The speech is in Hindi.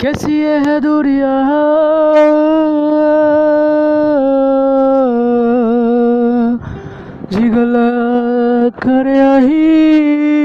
कैसी है दूरिया जिगला कर ही